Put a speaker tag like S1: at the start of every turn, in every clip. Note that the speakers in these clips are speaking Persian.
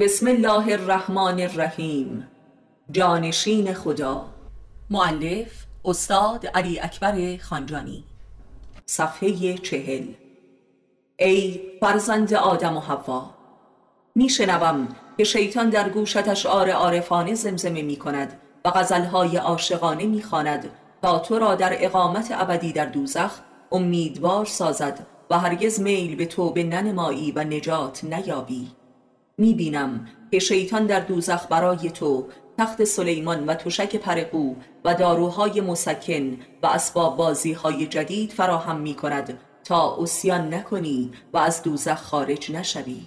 S1: بسم الله الرحمن الرحیم. جانشین خدا. معلف استاد علی اکبر خانجانی. صفحه چهل. ای فرزند آدم و حوا میشنوم که شیطان در گوشت اشعار عارفانه زمزمه می کند و غزلهای عاشقانه می‌خواند تا تو را در اقامت ابدی در دوزخ امیدوار سازد و هرگز میل به توبه ننمایی و نجات نیابی. می‌بینم که شیطان در دوزخ برای تو تخت سلیمان و تشک پرقو و داروهای مسکن و اسباب بازی های جدید فراهم می کند تا اسیان نکنی و از دوزخ خارج نشوی.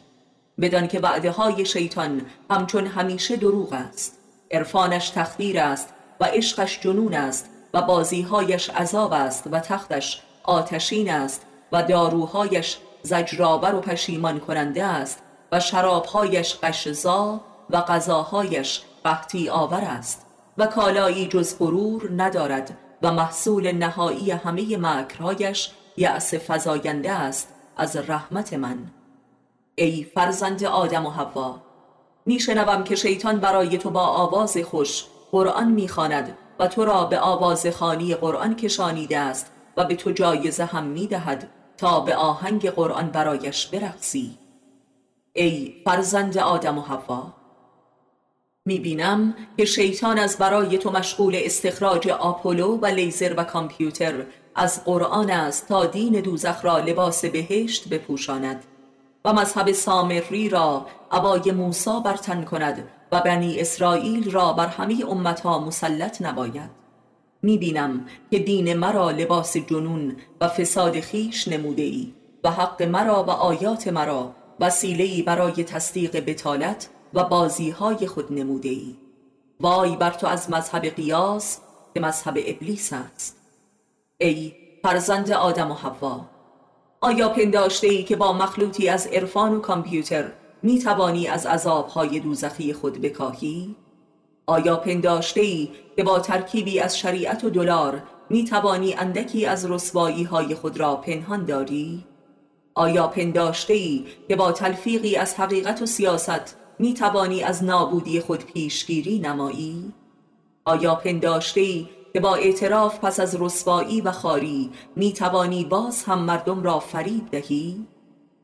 S1: بدان که وعده های شیطان همچون همیشه دروغ است. عرفانش تخدیر است و عشقش جنون است و بازیهایش عذاب است و تختش آتشین است و داروهایش زجرآور و پشیمان کننده است. و شرابهایش قشزا و غذاهایش قحطی آور است و کالایی جز غرور ندارد و محصول نهایی همه مکرهایش یأس فزاینده است از رحمت من. ای فرزند آدم و حوا میشنوم که شیطان برای تو با آواز خوش قرآن می‌خواند و تو را به آواز خانی قرآن کشانیده است و به تو جایزه هم می‌دهد تا به آهنگ قرآن برایش برقصی. ای فرزند آدم و حوا. می‌بینم که شیطان از برای تو مشغول استخراج آپولو و لیزر و کامپیوتر از قرآن است تا دین دوزخ را لباس بهشت بپوشاند و مذهب سامری را عبای موسا برتن کند و بنی اسرائیل را بر همه امتها مسلط نباید. می‌بینم که دین مرا لباس جنون و فساد خیش نموده ای و حق مرا و آیات مرا وسیله‌ای برای تصدیق بتالت و بازیهای خود نموده ای وای بر تو از مذهب قیاس که مذهب ابلیس است ای فرزند آدم و حوا آیا پنداشته ای که با مخلوطی از عرفان و کامپیوتر می توانی از عذابهای دوزخی خود بکاهی؟ آیا پنداشته ای که با ترکیبی از شریعت و دلار می توانی اندکی از رسوایی های خود را پنهان داری؟ آیا پنداشته ای که با تلفیقی از حقیقت و سیاست می توانی از نابودی خود پیشگیری نمایی؟ آیا پنداشته ای که با اعتراف پس از رسوایی و خاری می توانی باز هم مردم را فریب دهی؟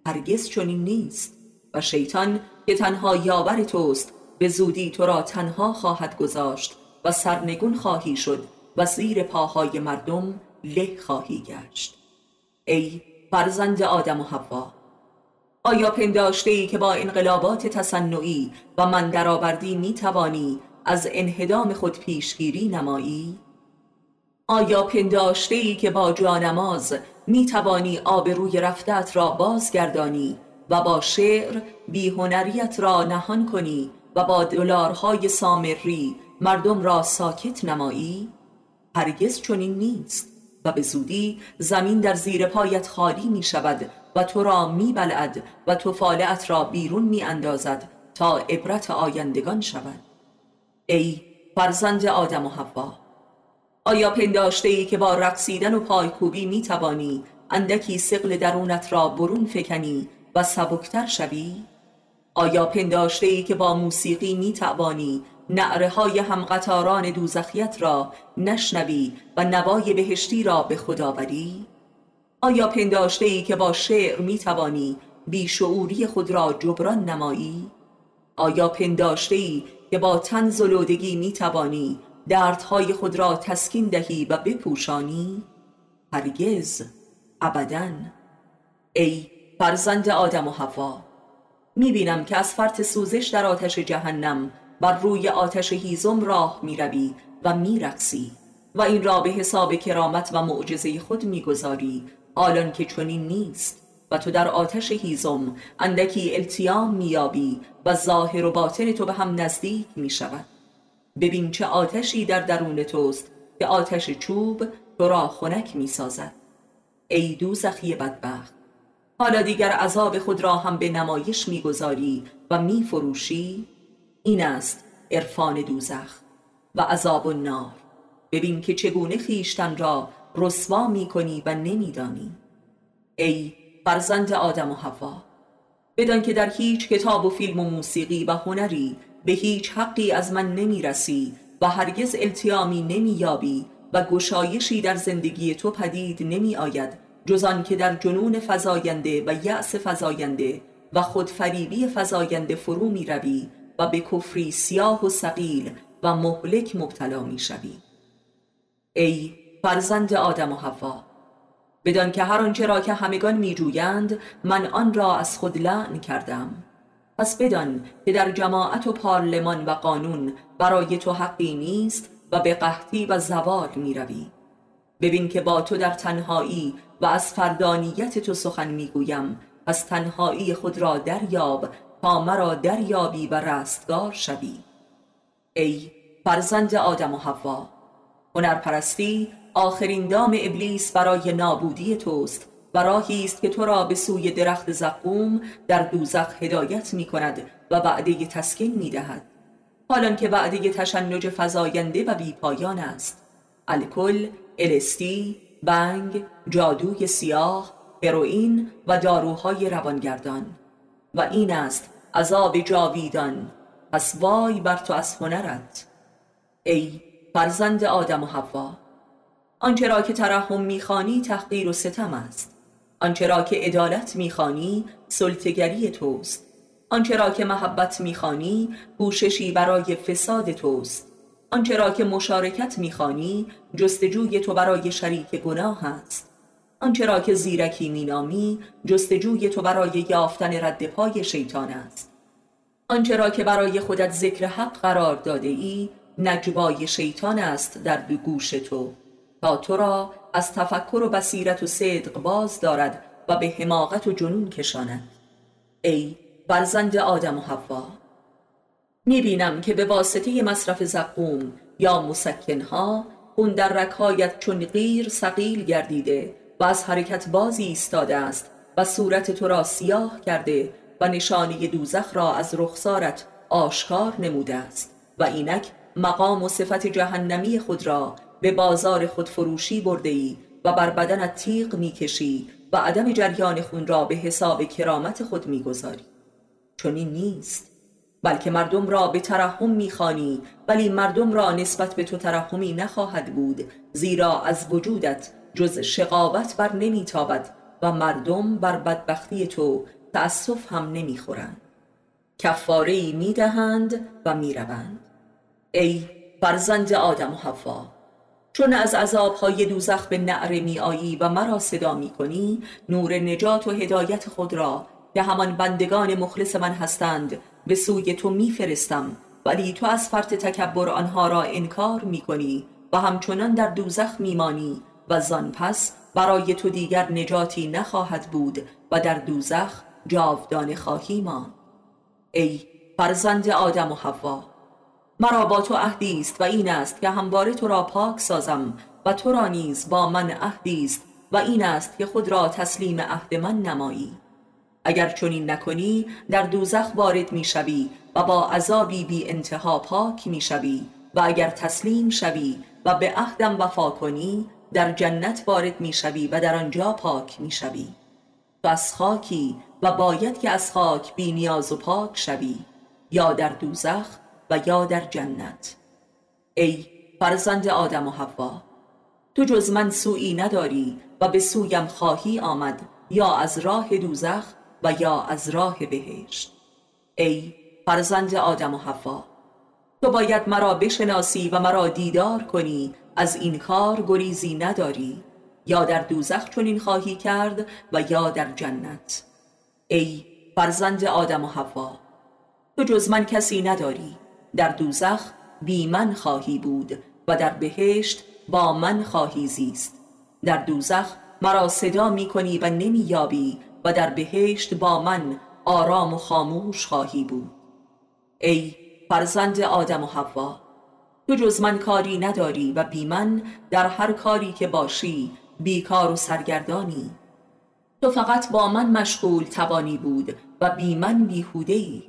S1: هرگز چنین نیست و شیطان که تنها یاور توست به زودی تو را تنها خواهد گذاشت و سرنگون خواهی شد و زیر پاهای مردم له خواهی گشت ای فرزند آدم و حوا آیا پنداشته ای که با انقلابات تصنعی و من درآوردی می توانی از انهدام خود پیشگیری نمایی؟ آیا پنداشته ای که با جانماز می توانی آبروی رفتت را بازگردانی و با شعر بیهنریت را نهان کنی و با دلارهای سامری مردم را ساکت نمایی؟ هرگز چنین نیست و به زودی زمین در زیر پایت خالی می شود و تو را می بلعد و فالعت را بیرون می اندازد تا عبرت آیندگان شود ای فرزند آدم و حوا آیا پنداشته ای که با رقصیدن و پایکوبی می توانی اندکی سقل درونت را برون فکنی و سبکتر شوی؟ آیا پنداشته ای که با موسیقی می توانی نعره های همقطاران دوزخیت را نشنوی و نوای بهشتی را به خدا بری؟ آیا پنداشته ای که با شعر می توانی بیشعوری خود را جبران نمایی؟ آیا پنداشته ای که با تن زلودگی می توانی دردهای خود را تسکین دهی و بپوشانی؟ هرگز ابدا ای فرزند آدم و حوا می‌بینم که از فرط سوزش در آتش جهنم بر روی آتش هیزم راه می‌روی و میرقصی و این را به حساب کرامت و معجزه خود می‌گذاری آلان که چنین نیست و تو در آتش هیزم اندکی التیام میابی و ظاهر و باطن تو به هم نزدیک می‌شود. ببین چه آتشی در درون توست که آتش چوب تو را خنک می‌سازد. ای دوزخی بدبخت حالا دیگر عذاب خود را هم به نمایش می‌گذاری و میفروشی این است عرفان دوزخ و عذاب النار. ببین که چگونه خیشتن را رسوا می‌کنی و نمیدانی. ای فرزند آدم و حوا بدان که در هیچ کتاب و فیلم و موسیقی و هنری به هیچ حقی از من نمی رسی و هرگز التیامی نمی یابی و گشایشی در زندگی تو پدید نمی آید جز که در جنون فزاینده و یأس فزاینده و خودفریبی فزاینده فرو می روی و به کفری سیاه و سقیل و مهلک مبتلا می شوی ای فرزند آدم و حوا بدان که هر آنچه را که همگان می جویند من آن را از خود لعن کردم. پس بدان که در جماعت و پارلمان و قانون برای تو حقی نیست و به قحطی و زوال می روی ببین که با تو در تنهایی و از فردانیت تو سخن می گویم از تنهایی خود را دریاب تا مرا دریابی و رستگار شوی. ای فرزند آدم و حوا هنرپرستی آخرین دام ابلیس برای نابودی توست و راهی است که تو را به سوی درخت زقوم در دوزخ هدایت می کند و وعده تسکین می دهد حالان که وعده تشنج فزاینده و بیپایان است. الکل، الستی، بنگ، جادوی سیاه، هروئین و داروهای روانگردان. و این است عذاب جاویدان. پس وای بر تو از هنرت. ای فرزند آدم و حوا آنچه را که ترحم می‌خوانی تحقیر و ستم است. آنچه را که عدالت می‌خوانی سلطگری توست. آنچه را که محبت می‌خوانی پوششی برای فساد توست. آنچه را که مشارکت می‌خوانی جستجوی تو برای شریک گناه است. آنچه را که زیرکی مینامی جستجوی تو برای یافتن رد پای شیطان است. آنچه را که برای خودت ذکر حق قرار داده ای نجوای شیطان است در گوش تو. تا تو را از تفکر و بصیرت و صدق باز دارد و به حماقت و جنون کشاند. ای فرزند آدم و حوا می‌بینم که به واسطه مصرف زقوم یا مسکنها خون در رکایت چون غیر سقیل گردیده و از حرکت بازی ایستاده است و صورت تو را سیاه کرده و نشانی دوزخ را از رخسارت آشکار نموده است و اینک مقام و صفت جهنمی خود را به بازار خود فروشی برده ای و بر بدنت تیغ می‌کشی و عدم جریان خون را به حساب کرامت خود می‌گذاری. چون این نیست. بلکه مردم را به ترحم می‌خوانی ولی مردم را نسبت به تو ترحمی نخواهد بود زیرا از وجودت جز شقاوت بر نمیتابد و مردم بر بدبختی تو تأسف هم نمی‌خورند کفاره ای می‌دهند و می‌روند ای فرزند آدم و حوا چون از عذابهای دوزخ به نعره می آیی و مرا صدا می کنی نور نجات و هدایت خود را که همان بندگان مخلص من هستند به سوی تو میفرستم ولی تو از فرط تکبر آنها را انکار می کنی و همچنان در دوزخ میمانی و زان پس برای تو دیگر نجاتی نخواهد بود و در دوزخ جاودان خواهی ما ای فرزند آدم و حوا مرا با تو عهدی است و این است که همواره تو را پاک سازم و تو را نیز با من عهدی است و این است که خود را تسلیم عهد من نمایی. اگر چنین نکنی در دوزخ وارد می‌شوی و با عذابی بی انتها پاک می‌شوی و اگر تسلیم شوی و به عهدم وفا کنی در جنت وارد می‌شوی و در آنجا پاک می‌شوی. تو از خاکی و باید که از خاک بی نیاز و پاک شوی یا در دوزخ و یا در جنت. ای فرزند آدم و حوا تو جز من سویی نداری و به سویم خواهی آمد یا از راه دوزخ و یا از راه بهشت. ای فرزند آدم و حوا تو باید مرا بشناسی و مرا دیدار کنی از این کار گریزی نداری یا در دوزخ چنین خواهی کرد و یا در جنت. ای فرزند آدم و حوا تو جز من کسی نداری. در دوزخ بی من خواهی بود و در بهشت با من خواهی زیست. در دوزخ مرا صدا می کنی و نمی یابی و در بهشت با من آرام و خاموش خواهی بود. ای فرزند آدم و حوا تو جز من کاری نداری و بی من در هر کاری که باشی بیکار و سرگردانی. تو فقط با من مشغول توانی بود و بی من بیهوده ای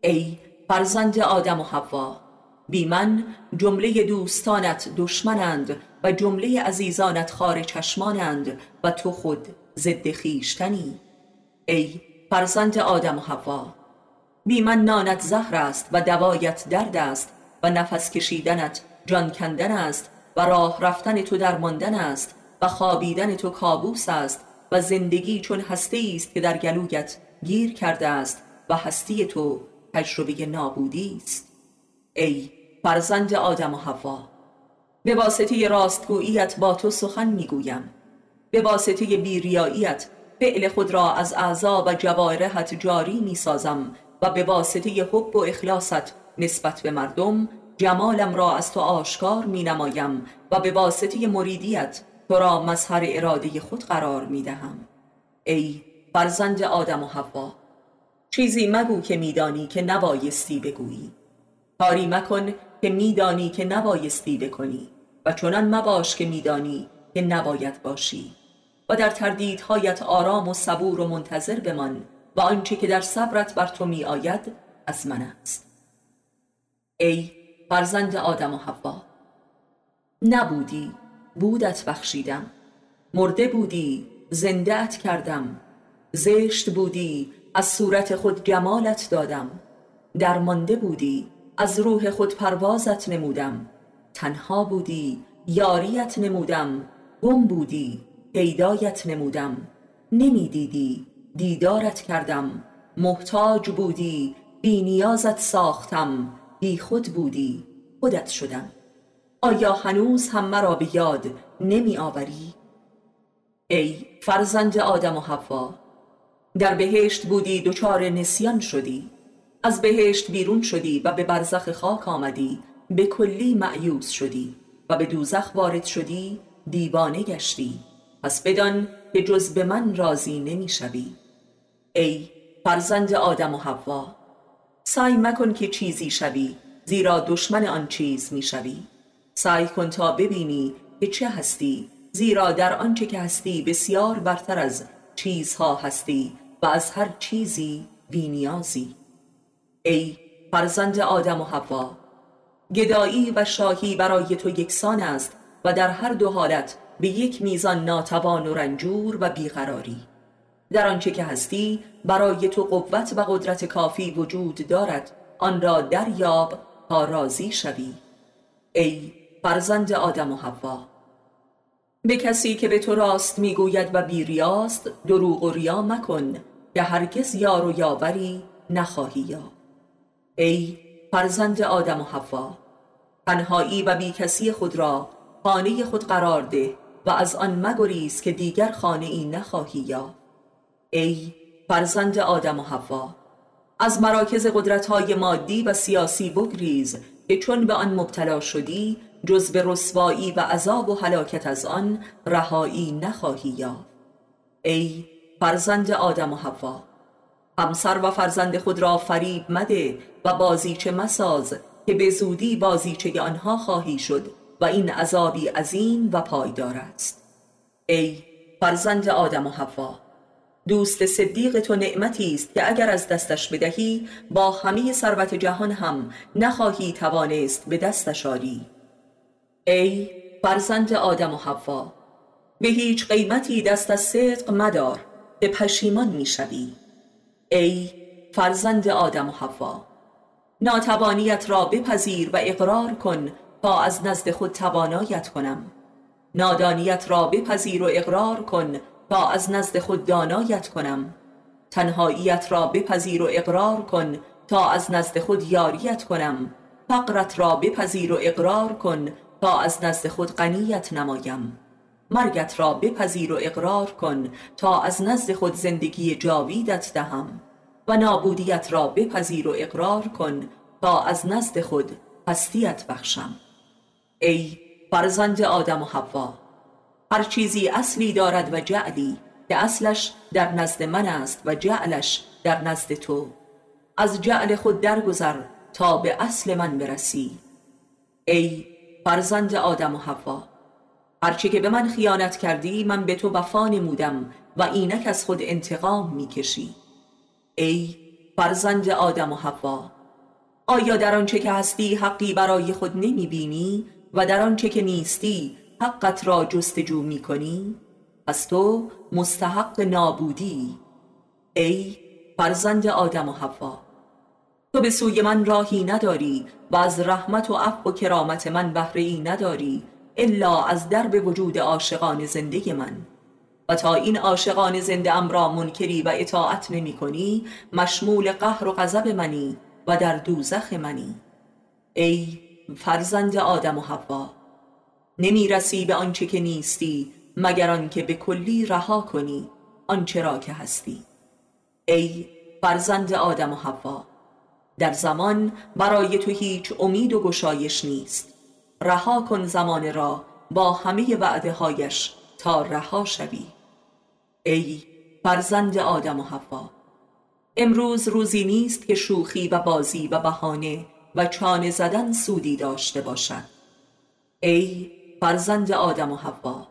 S1: ای فرزند آدم و حوا بی من جمله دوستانت دشمنند و جمله عزیزانت خار چشمانند و تو خود ضد خیشتنی ای فرزند آدم و حوا بی من نانت زهر است و دوایت درد است و نفس کشیدنت جان کندن است و راه رفتن تو درماندن است و خوابیدن تو کابوس است و زندگی چون هسته است که در گلویت گیر کرده است و هستی تو تجربه نابودی است. ای فرزند آدم و حوا به واسطه راستگوییت با تو سخن می‌گویم. به واسطه بیریاییت فعل خود را از اعضا و جوارحت جاری می‌سازم و به واسطه حب و اخلاصت نسبت به مردم جمالم را از تو آشکار می نمایم و به واسطه مریدیت تو را مظهر اراده خود قرار می دهم ای فرزند آدم و حوا چیزی مگو که میدانی که نبایستی بگویی. کاری مکن که میدانی که نبایستی بکنی و چنان مباش که میدانی که نباید باشی. و در تردیدهایت آرام و صبور و منتظر بمان و آنچه که در صبرت بر تو می آید از من است. ای فرزند آدم و حوا. نبودی بودت بخشیدم. مرده بودی زندهت کردم. زشت بودی از صورت خود جمالت دادم. درمانده بودی از روح خود پروازت نمودم. تنها بودی یاریت نمودم. گم بودی پیدایت نمودم. نمی‌دیدی دیدارت کردم. محتاج بودی بی نیازت ساختم. بی خود بودی خودت شدم. آیا هنوز هم مرا به یاد نمی آوری؟ ای فرزند آدم و حوا در بهشت بودی دچار نسیان شدی. از بهشت بیرون شدی و به برزخ خاک آمدی. به کلی معیوز شدی و به دوزخ وارد شدی دیوانه گشتی. پس بدان که جز به من راضی نمی‌شوی ای فرزند آدم و حوا سعی مکن که چیزی شوی زیرا دشمن آن چیز می‌شوی سعی کن تا ببینی که چه هستی زیرا در آنچه که هستی بسیار برتر از چیزها هستی و از هر چیزی بینیازی ای فرزند آدم و حوا گدایی و شاهی برای تو یکسان است و در هر دو حالت به یک میزان ناتوان و رنجور و بیقراری. در آنچه که هستی برای تو قوت و قدرت کافی وجود دارد آن را دریاب تا راضی شوی. ای فرزند آدم و حوا! به کسی که به تو راست می‌گوید و بیریاست دروغ و ریا مکن که هرگز یار و یاوری نخواهی یا ای فرزند آدم و حوا! تنهایی و بیکسی خود را خانه خود قرار ده و از آن مگریز که دیگر خانه ای نخواهی یا ای فرزند آدم و حوا از مراکز قدرت های مادی و سیاسی بگریز که چون به آن مبتلا شدی جز به رسوایی و عذاب و هلاکت از آن رهایی نخواهی یا ای فرزند آدم و حوا همسر و فرزند خود را فریب مده و بازیچه مساز که به زودی بازیچه آنها خواهی شد و این عذابی عظیم و پایدار است. ای فرزند آدم و حوا دوست صدیق تو نعمتی است که اگر از دستش بدهی با همه ثروت جهان هم نخواهی توانست به دستش آری. ای فرزند آدم و حوا به هیچ قیمتی دست از صدق مدار به پشیمان می‌شوی. ای فرزند آدم و حوا ناتوانیت را بپذیر و اقرار کن تا از نزد خود توانایت کنم. نادانیت را بپذیر و اقرار کن تا از نزد خود دانایت کنم. تنهاییت را بپذیر و اقرار کن تا از نزد خود یاریت کنم. فقرت را بپذیر و اقرار کن تا از نزد خود غنیت نمایم. مرگت را بپذیر و اقرار کن تا از نزد خود زندگی جاویدت دهم. و نابودیت را بپذیر و اقرار کن تا از نزد خود هستیت بخشم. ای فرزند آدم و حوا! هر چیزی اصلی دارد و جعلی که اصلش در نزد من است و جعلش در نزد تو. از جعل خود درگذر تا به اصل من برسی. ای فرزند آدم و حوا هرچه که به من خیانت کردی من به تو وفا نمودم و اینک از خود انتقام می‌کشی. ای فرزند آدم و حوا آیا در آنچه که هستی حقی برای خود نمی بینی و در آنچه که نیستی حقت را جستجو می کنی پس تو مستحق نابودی. ای فرزند آدم و حوا تو به سوی من راهی نداری و از رحمت و عفو و کرامت من بهره ای نداری الا از درب وجود عاشقان زنده من. و تا این عاشقان زنده ام را منکری و اطاعت نمی کنی مشمول قهر و غضب منی و در دوزخ منی. ای فرزند آدم و حوا نمی رسی به آنچه که نیستی مگر آنکه به کلی رها کنی آنچه را که هستی. ای فرزند آدم و حوا در زمان برای تو هیچ امید و گشایش نیست. رها کن زمان را با همه وعده هایش تا رها شوی. ای فرزند آدم و حوا امروز روزی نیست که شوخی و بازی و بهانه و چانه زدن سودی داشته باشد. ای فرزند آدم و حوا.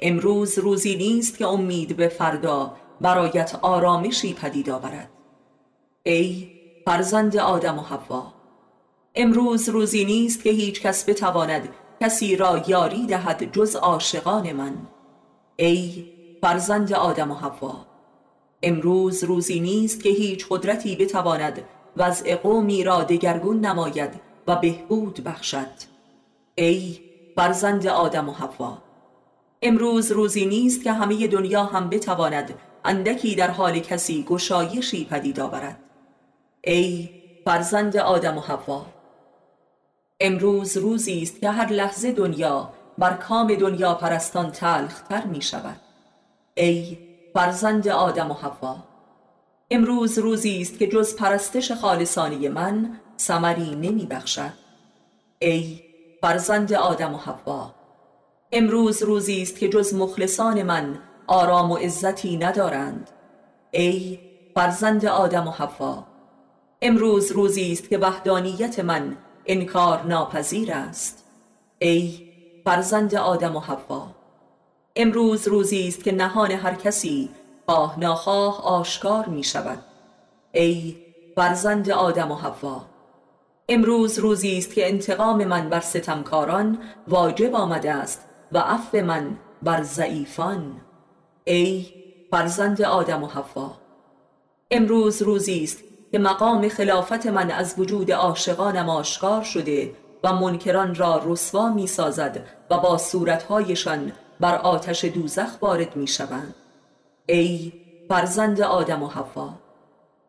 S1: امروز روزی نیست که امید به فردا برایت آرامشی پدید آورد. ای فرزند آدم و حوا امروز روزی نیست که هیچ کس بتواند کسی را یاری دهد جز عاشقان من. ای فرزند آدم و حوا امروز روزی نیست که هیچ قدرتی بتواند وضع قومی را دگرگون نماید و بهبود بخشد. ای فرزند آدم و حوا. امروز روزی نیست که همه دنیا هم بتواند اندکی در حال کسی گشایشی پدید آورد. ای فرزند آدم و حوا. امروز روزی است که هر لحظه دنیا بر کام دنیا پرستان تلختر می شود. ای فرزند آدم و حوا. امروز روزی است که جز پرستش خالصانی من سمری نمی بخشد. ای فرزند آدم و حوا. امروز روزی است که جز مخلصان من آرام و عزتی ندارند. ای فرزند آدم و حوا امروز روزی است که وحدانیت من انکار ناپذیر است. ای فرزند آدم و حوا امروز روزی است که نهان هر کسی خواه ناخواه آشکار می شود ای فرزند آدم و حوا امروز روزی است که انتقام من بر ستمکاران واجب آمده است و عفو من بر ضعیفان. ای فرزند آدم و حوا امروز روزی است که مقام خلافت من از وجود عاشقانم آشکار شده و منکران را رسوا می سازد و با صورتهایشان بر آتش دوزخ وارد می شوند ای فرزند آدم و حوا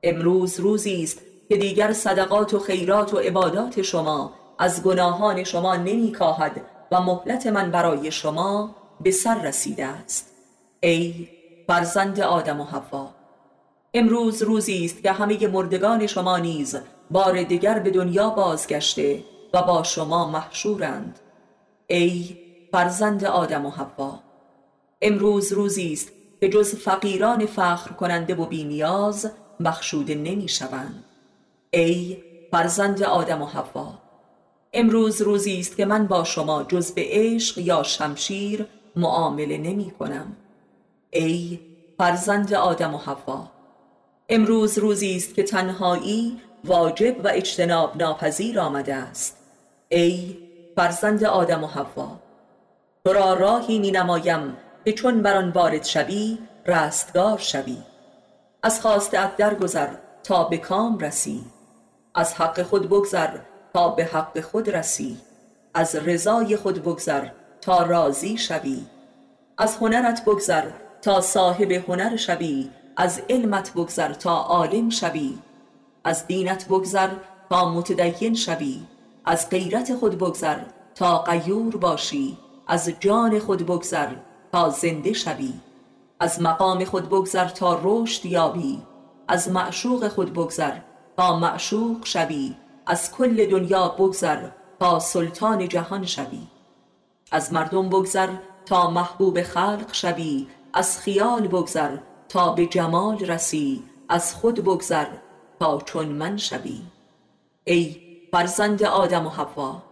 S1: امروز روزی است که دیگر صدقات و خیرات و عبادات شما از گناهان شما نمی کاهد و مهلت من برای شما به سر رسیده است. ای فرزند آدم و حوا! امروز روزی است که همه مردگان شما نیز بار دیگر به دنیا بازگشته و با شما محشورند. ای فرزند آدم و حوا! امروز روزی است که جز فقیران فخر کننده و بینیاز بخشوده نمی شوند ای فرزند آدم و حوا امروز روزی است که من با شما جز به عشق یا شمشیر معامله نمی کنم. ای فرزند آدم و حوا امروز روزی است که تنهایی واجب و اجتناب ناپذیر آمده است. ای فرزند آدم و حوا تو را راهی می نمایم که چون بر آن وارد شوی رستگار شوی. از خواست درگذر تا به کام رسی. از حق خود بگذر تا به حق خود رسی. از رضای خود بگذر تا راضی شوی. از هنرت بگذر تا صاحب هنر شوی. از علمت بگذر تا عالم شوی. از دینت بگذر تا متدین شوی. از غیرت خود بگذر تا قیور باشی. از جان خود بگذر تا زنده شوی. از مقام خود بگذر تا رشد یابی. از معشوق خود بگذر تا معشوق شوی از کل دنیا بگذر تا سلطان جهان شوی. از مردم بگذر تا محبوب خلق شوی از خیال بگذر تا به جمال رسی از خود بگذر تا چون من شوی. ای فرزند آدم و حوا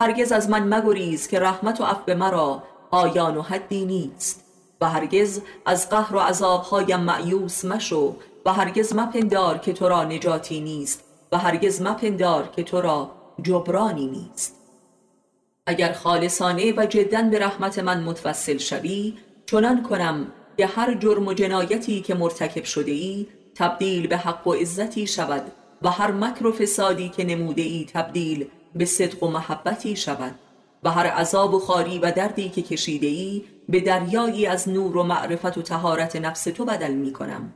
S1: هرگز از من مگریز که رحمت و عفو مرا آیان و حدی نیست. و هرگز از قهر و عذابهایم معیوس مشو و هرگز مپندار که تو را نجاتی نیست و هرگز مپندار که تو را جبرانی نیست. اگر خالصانه و جدا به رحمت من متوسل شوی چنان کنم که هر جرم و جنایتی که مرتکب شده ای تبدیل به حق و عزتی شود و هر مکر و فسادی که نموده ای تبدیل به صدق و محبتی شود و هر عذاب و خاری و دردی که کشیده ای به دریایی از نور و معرفت و تهارت نفس تو بدل می کنم.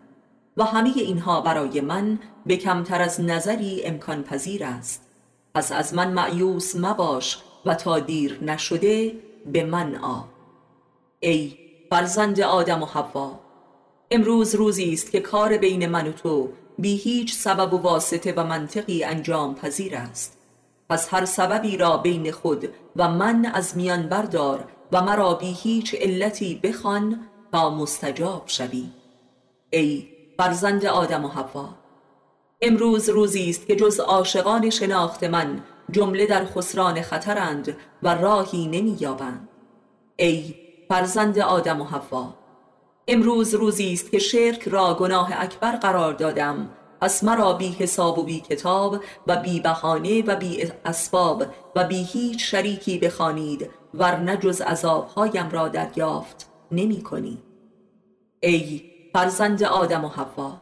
S1: و همه اینها برای من به کمتر از نظری امکان پذیر است. پس از من معیوس مباش و تا دیر نشده به من آ. ای فرزند آدم و حوا امروز روزی است که کار بین من و تو بی هیچ سبب و واسطه و منطقی انجام پذیر است. پس هر سببی را بین خود و من از میان بردار و مرا بی هیچ علتی بخوان تا مستجاب شوی. ای فرزند آدم و حوا. امروز روزی است که جز عاشقان شناخت من جمله در خسران خطرند و راهی نمییابند. ای فرزند آدم و حوا امروز روزی است که شرک را گناه اکبر قرار دادم. پس مرا بی حساب و بی کتاب و بی بهانه و بی اسباب و بی هیچ شریکی بخوانید ورنه جز عذابهایم را دریافت نمی کنی. ای فرزند آدم و حوا.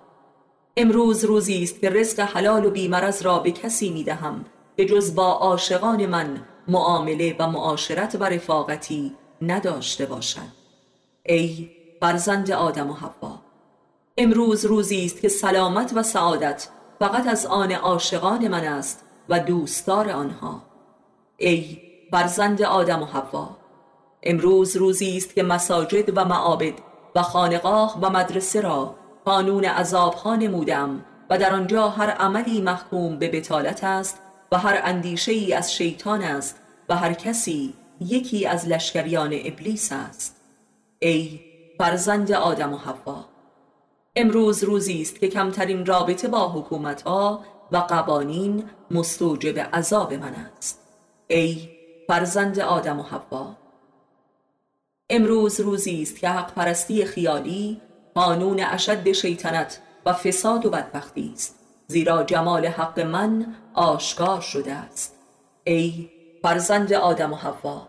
S1: امروز روزی است که رزق حلال و بیمرز را به کسی می دهم که جز با عاشقان من معامله و معاشرت و رفاقتی نداشته باشد. ای فرزند آدم و حوا امروز روزی است که سلامت و سعادت فقط از آن عاشقان من است و دوستدار آنها. ای فرزند آدم و حوا امروز روزی است که مساجد و معابد و خانقاه و مدرسه را قانون عذابها نمودم و در آنجا هر عملی محکوم به بتالت است و هر اندیشه ای از شیطان است و هر کسی یکی از لشکریان ابلیس است. ای فرزند آدم و حوا! امروز روزی است که کمترین رابطه با حکومت ها و قوانین مستوجب عذاب من است. ای فرزند آدم و حوا! امروز روزی است که حق پرستی خیالی قانون اشد شیطنت و فساد و بدبختی است. زیرا جمال حق من آشکار شده است. ای فرزند آدم و حوا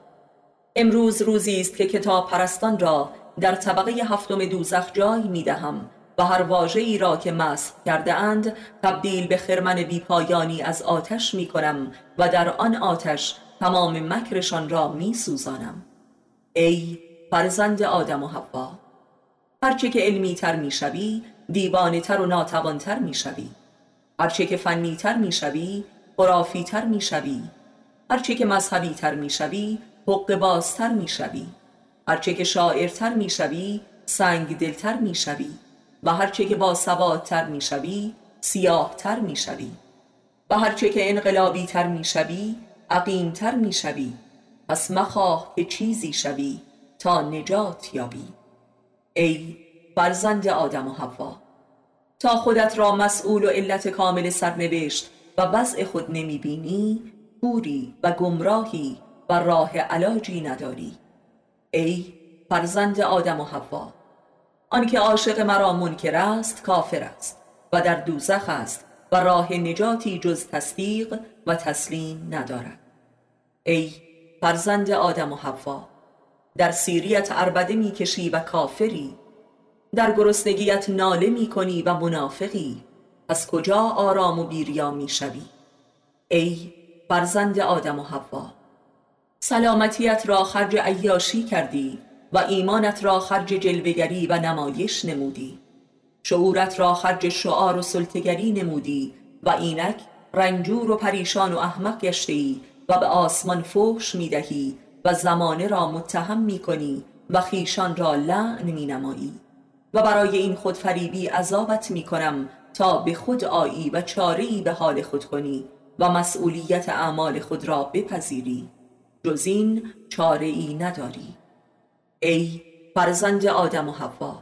S1: امروز روزی است که کتاب پرستان را در طبقه هفتم دوزخ جای می دهم و هر واژه ای را که مسخ کرده اند تبدیل به خرمن بیپایانی از آتش می کنم و در آن آتش تمام مکرشان را می سوزانم. ای فرزند آدم و حوا. هرچه که علمی تر می شوی دیوانه تر و ناتوان تر می شوی هرچه که فنی تر می شوی خرافی تر می شوی هرچه که مذهبی تر می شوی حق بازتر می شوی هرچه که شاعرتر می شوی سنگ دلتر می شوی و هرچه که با سوادتر می شوی سیاه تر می شوی و هرچه که انقلابی تر می شوی عقیم تر می شوی پس مخواه که چیزی شوی. تا نجات یابی. ای فرزند آدم و حوا تا خودت را مسئول و علت کامل سرنوشت و وضع خود نمی بینی بوری و گمراهی و راه علاجی نداری. ای فرزند آدم و حوا آنکه عاشق مرا منکر است کافر است و در دوزخ است و راه نجاتی جز تصدیق و تسلیم ندارد. ای فرزند آدم و حوا در سیریت عربده می‌کشی و کافری. در گرسنگیت ناله می‌کنی و منافقی. از کجا آرام و بیریا می‌شوی؟ ای فرزند آدم و حوا! سلامتیت را خرج عیاشی کردی و ایمانت را خرج جلوگری و نمایش نمودی. شعورت را خرج شعار و سلطگری نمودی و اینک رنجور و پریشان و احمق گشتی و به آسمان فوش می‌دهی زمانه را متهم می‌کنی و خیشان را لعن می نمایی و برای این خود فریبی عذابت می کنم تا به خود آیی و چاری به حال خود کنی و مسئولیت اعمال خود را بپذیری. جز این چاره نداری. ای فرزند آدم و حوا!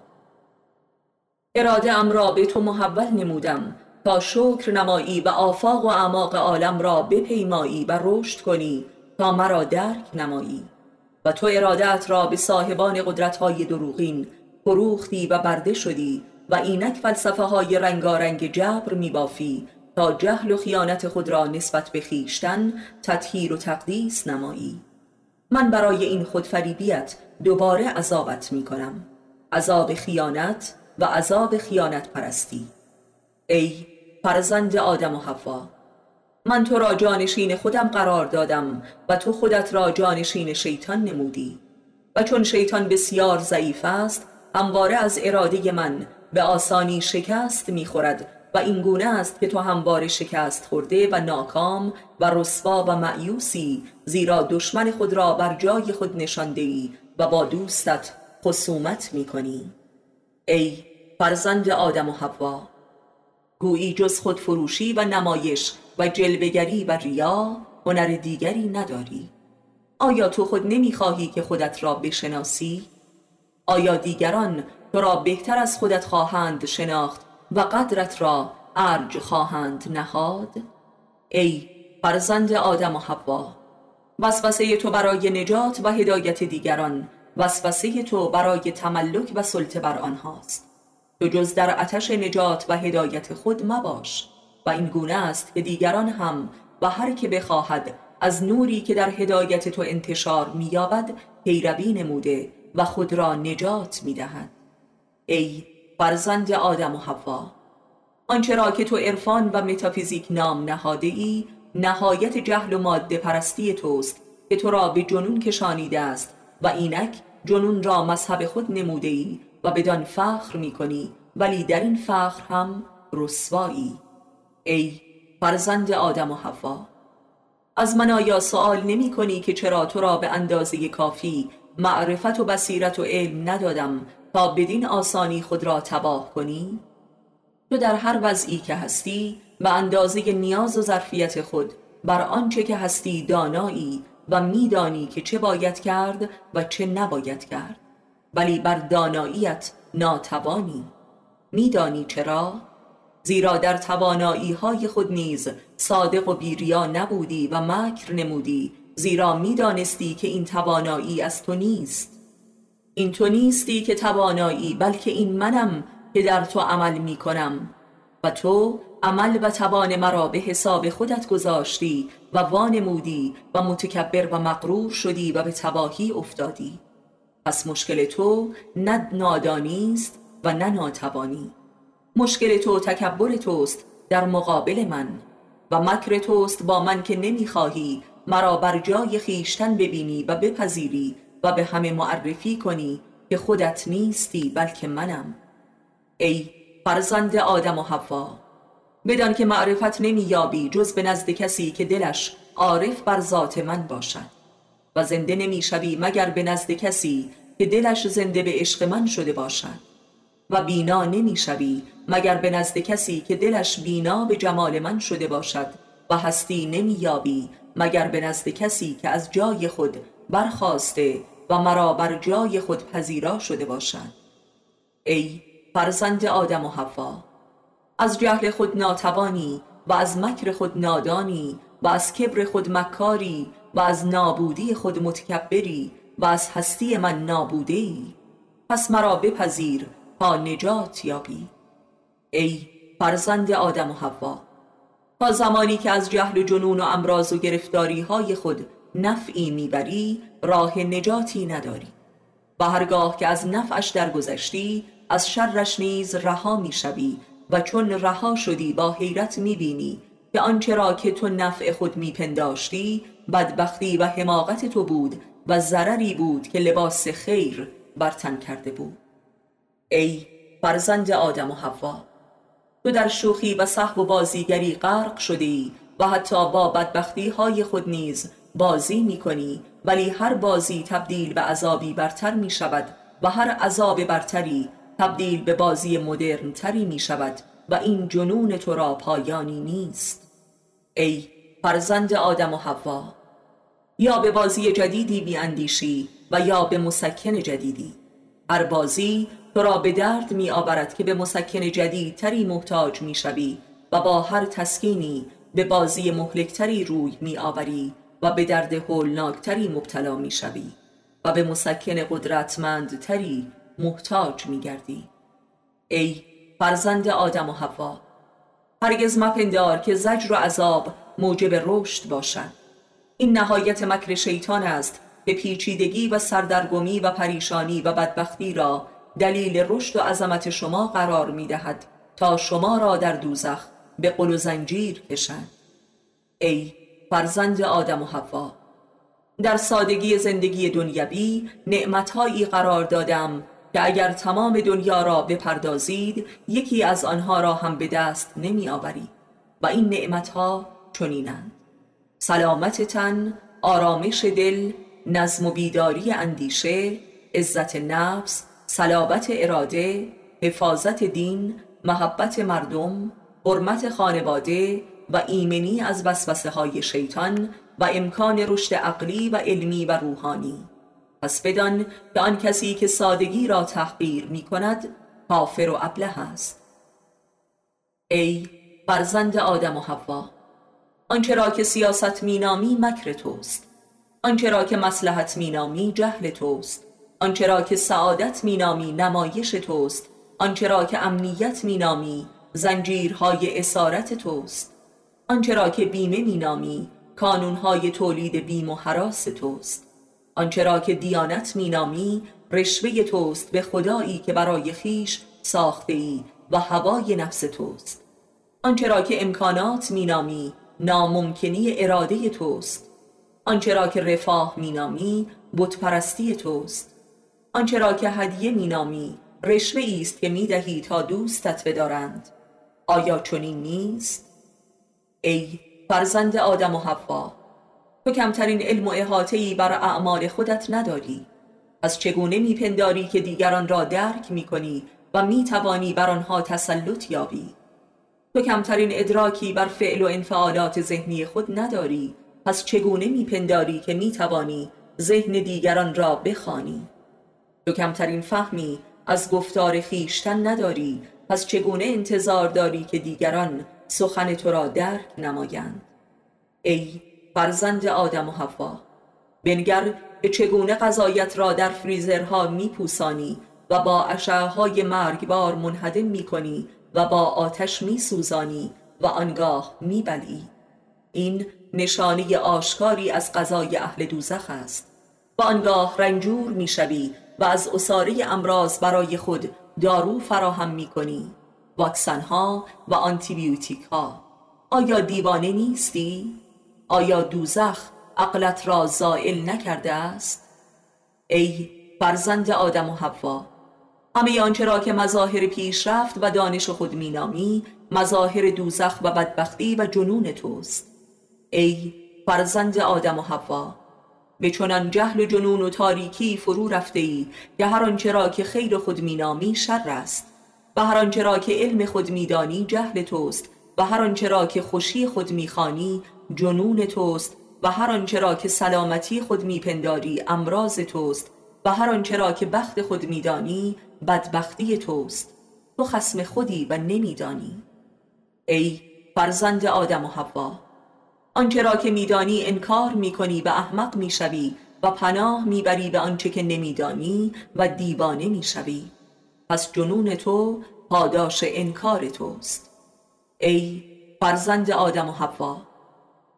S1: اراده ام را به تو محول نمودم تا شکر نمایی و آفاق و اعماق عالم را بپیمایی و رشد کنی تا مرا درک نمایی و تو ارادت را به صاحبان قدرتهای دروغین فروختی و برده شدی و اینک فلسفه های رنگارنگ جبر میبافی تا جهل و خیانت خود را نسبت به خیشتن تطهیر و تقدیس نمایی. من برای این خودفریبیت دوباره عذابت می کنم عذاب خیانت و عذاب خیانت پرستی ای فرزند آدم و حوا! من تو را جانشین خودم قرار دادم و تو خودت را جانشین شیطان نمودی. و چون شیطان بسیار ضعیف است همواره از اراده من به آسانی شکست می‌خورد و این گونه است که تو همواره شکست خورده و ناکام و رسوا و معیوسی زیرا دشمن خود را بر جای خود نشانده ای و با دوستت خصومت می‌کنی. ای فرزند آدم و حوا گویی جز خود فروشی و نمایش و جلوگری و ریا هنر دیگری نداری آیا تو خود نمی‌خواهی که خودت را بشناسی؟ آیا دیگران تو را بهتر از خودت خواهند شناخت و قدرت را ارج خواهند نهاد؟ ای فرزند آدم و حوا وسوسه تو برای نجات و هدایت دیگران وسوسه تو برای تملک و سلطه بر آنهاست تو جز در اتش نجات و هدایت خود مباش و این گونه است که دیگران هم و هر که بخواهد از نوری که در هدایت تو انتشار مییابد پیروی نموده و خود را نجات می‌دهد. ای فرزند آدم و حوا آنچه را که تو عرفان و متافیزیک نام نهاده ای نهایت جهل و ماده پرستی توست که تو را به جنون کشانیده است و اینک جنون را مذهب خود نموده ای و بدان فخر می کنی ولی در این فخر هم رسوایی. ای فرزند آدم و حوا از من آیا سوال نمی کنی که چرا تو را به اندازه کافی معرفت و بصیرت و علم ندادم تا بدین آسانی خود را تباه کنی؟ تو در هر وضعی که هستی به اندازه نیاز و ظرفیت خود بر آنچه که هستی دانایی و میدانی که چه باید کرد و چه نباید کرد ولی بر داناییت ناتوانی میدانی چرا؟ زیرا در توانایی های خود نیز صادق و بیریا نبودی و مکر نمودی زیرا می‌دانستی که این توانایی از تو نیست. این تو نیستی که توانایی بلکه این منم که در تو عمل می کنم و تو عمل و توان مرا به حساب خودت گذاشتی و وانمودی و متکبر و مقرور شدی و به تباهی افتادی. پس مشکل تو نه نادانی است و نه ناتوانی. مشکل تو تکبر توست در مقابل من و مکر توست با من که نمی‌خواهی مرا بر جای خیشتن ببینی و بپذیری و به همه معرفی کنی که خودت نیستی بلکه منم. ای فرزند آدم و حوا بدان که معرفت نمییابی جز به نزد کسی که دلش عارف بر ذات من باشد و زنده نمی‌شوی مگر به نزد کسی که دلش زنده به عشق من شده باشد. و بینا نمی‌شوی مگر به نزد کسی که دلش بینا به جمال من شده باشد و هستی نمییابی مگر به نزد کسی که از جای خود برخواسته و مرا بر جای خود پذیرا شده باشد؟ ای فرزند آدم و حوا از جهل خود ناتوانی و از مکر خود نادانی و از کبر خود مکاری و از نابودی خود متکبری و از هستی من نابوده ای پس مرا بپذیر تا نجات یابی. ای فرزند آدم و حوا تا زمانی که از جهل و جنون و امراض و گرفتاری های خود نفعی می‌بری راه نجاتی نداری. و هرگاه که از نفعش درگذشتی از شرش نیز رها می‌شوی و چون رها شدی با حیرت می‌بینی که آنچه را که تو نفع خود میپنداشتی بدبختی و حماقت تو بود و ضرری بود که لباس خیر برتن کرده بود. ای فرزند آدم و حوا تو در شوخی و صحب و بازیگری غرق شدی و حتی با بدبختی های خود نیز بازی می کنی ولی هر بازی تبدیل به عذابی برتر می شود و هر عذاب برتری تبدیل به بازی مدرن تری می شود و این جنون تو را پایانی نیست. ای فرزند آدم و حوا یا به بازی جدیدی بیاندیشی و یا به مسکن جدیدی. هر بازی تو را به درد می آورد که به مسکن جدیدتری محتاج می شوی و با هر تسکینی به بازی مهلکتری روی می آوری و به درد هولناکتری مبتلا می شوی و به مسکن قدرتمندتری محتاج می گردی. ای فرزند آدم و حوا هرگز مپندار که زجر و عذاب موجب رشد باشد. این نهایت مکر شیطان است به پیچیدگی و سردرگمی و پریشانی و بدبختی را دلیل رشد و عظمت شما قرار می دهد تا شما را در دوزخ به قل و زنجیر کشند. ای فرزند آدم و حوا در سادگی زندگی دنیوی نعمتهایی قرار دادم که اگر تمام دنیا را بپردازید یکی از آنها را هم به دست نمی آورید و این نعمتها چنینند. سلامت تن آرامش دل نظم و بیداری اندیشه عزت نفس صلابت اراده حفاظت دین محبت مردم حرمت خانواده و ایمنی از وسوسه های شیطان و امکان رشد عقلی و علمی و روحانی. پس بدان که آن کسی که سادگی را تحقیر می کند کافر و ابله است. ای فرزند آدم و حوا آنچه را که سیاست مینامی مکر توست. آنچه را که مسلحت مینامی جهل توست. آنچه را که سعادت مینامی نمایش توست آنچه را که امنیت مینامی زنجیرهای اسارت توست. آنچه را که بیمه مینامی کانونهای تولید بیم و حراس توست. آنچه را که دیانت مینامی رشوه توست به خدایی که برای خیش ساخته ای و هوای نفس توست. آنچه را که امکانات مینامی ناممکنی اراده توست. آنچه را که رفاه مینامی بتپرستی توست. آنچه را که هدیه مینامی رشوه است که می‌دهی تا دوستت بدارند. آیا چنین نیست؟ ای فرزند آدم و حوا تو کمترین علم و احاطه‌ای بر اعمال خودت نداری. از چگونه میپنداری که دیگران را درک می‌کنی و می‌توانی بر آنها تسلط یابی؟ تو کمترین ادراکی بر فعل و انفعالات ذهنی خود نداری. پس چگونه میپنداری که می‌توانی ذهن دیگران را بخوانی؟ تو کمترین فهمی از گفتار خیشتن نداری پس چگونه انتظار داری که دیگران سخن تو را درک نمایند؟ ای فرزند آدم و حوا بنگر به چگونه غذایت را در فریزرها میپوسانی و با اشعه مرگبار منهدم می‌کنی و با آتش میسوزانی و آنگاه میبلی. این نشانی آشکاری از غذای اهل دوزخ است. و آنگاه رنجور می‌شوی و از اصاره امراض برای خود دارو فراهم می‌کنی واکسن ها و آنتیبیوتیک ها آیا دیوانه نیستی؟ آیا دوزخ عقلت را زائل نکرده است؟ ای فرزند آدم و حوا همه آنچه را که مظاهر پیشرفت و دانش خود مینامی مظاهر دوزخ و بدبختی و جنون توست ای فرزند آدم و حوا به چنان جهل و جنون و تاریکی فرو رفته ای که هر آنچه را که خیر خود مینامی شر است. و هر آنچه را که علم خود میدانی جهل توست. و هر آنچه را که خوشی خود می‌خوانی جنون توست. و هر آنچه را که سلامتی خود میپنداری امراض توست. و هر آنچه را که بخت خود میدانی بدبختی توست. تو خسم خودی و نمیدانی. ای فرزند آدم و حوا! آنچه را که میدانی انکار می‌کنی و احمق می‌شوی و پناه می‌بری به آنچه که نمیدانی و دیوانه می‌شوی. پس جنون تو پاداش انکار توست. ای فرزند آدم و حوا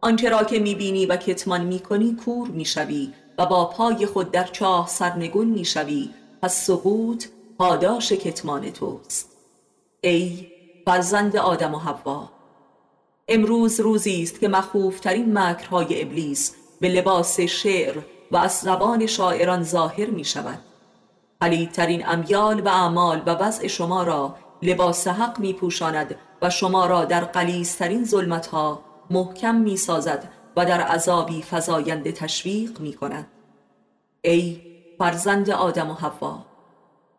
S1: آنچه را که می‌بینی و کتمان می‌کنی کور می‌شوی و با پای خود در چاه سرنگون می‌شوی. پس سقوط پاداش کتمان توست. ای فرزند آدم و حوا امروز روزی است که مخوفترین مکرهای ابلیس به لباس شعر و از زبان شاعران ظاهر می شود پلیدترین امیال و اعمال و وضع شما را لباس حق می پوشاند و شما را در قلیزترین ظلمتها محکم می سازد و در عذابی فزاینده تشویق می کند ای فرزند آدم و حوا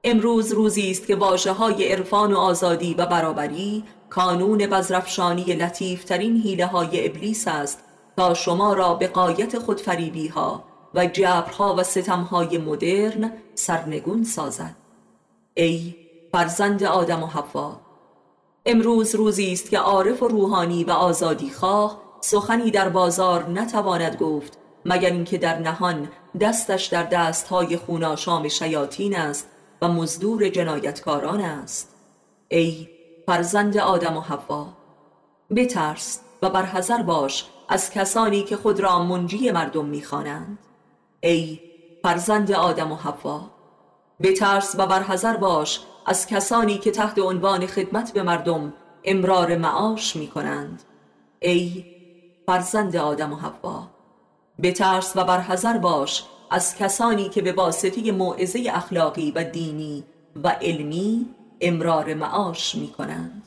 S1: امروز روزی است که واجه های عرفان و آزادی و برابری کانون بزرفشانی لطیفترین حیله های ابلیس است تا شما را به قایت خودفریبی ها و جبرها و ستمهای مدرن سرنگون سازد. ای فرزند آدم و حوا امروز روزی است که عارف و روحانی و آزادی خواه سخنی در بازار نتواند گفت مگر اینکه در نهان دستش در دستهای خوناشام شیاطین است و مزدور جنایتکاران است. ای فرزند آدم و حوا بترس و برحذر باش از کسانی که خود را منجی مردم می‌خوانند. ای فرزند آدم و حوا بترس و برحذر باش از کسانی که تحت عنوان خدمت به مردم امرار معاش می کنند ای فرزند آدم و حوا بترس و برحذر باش از کسانی که به واسطه موعظه اخلاقی و دینی و علمی امرار معاش می کنند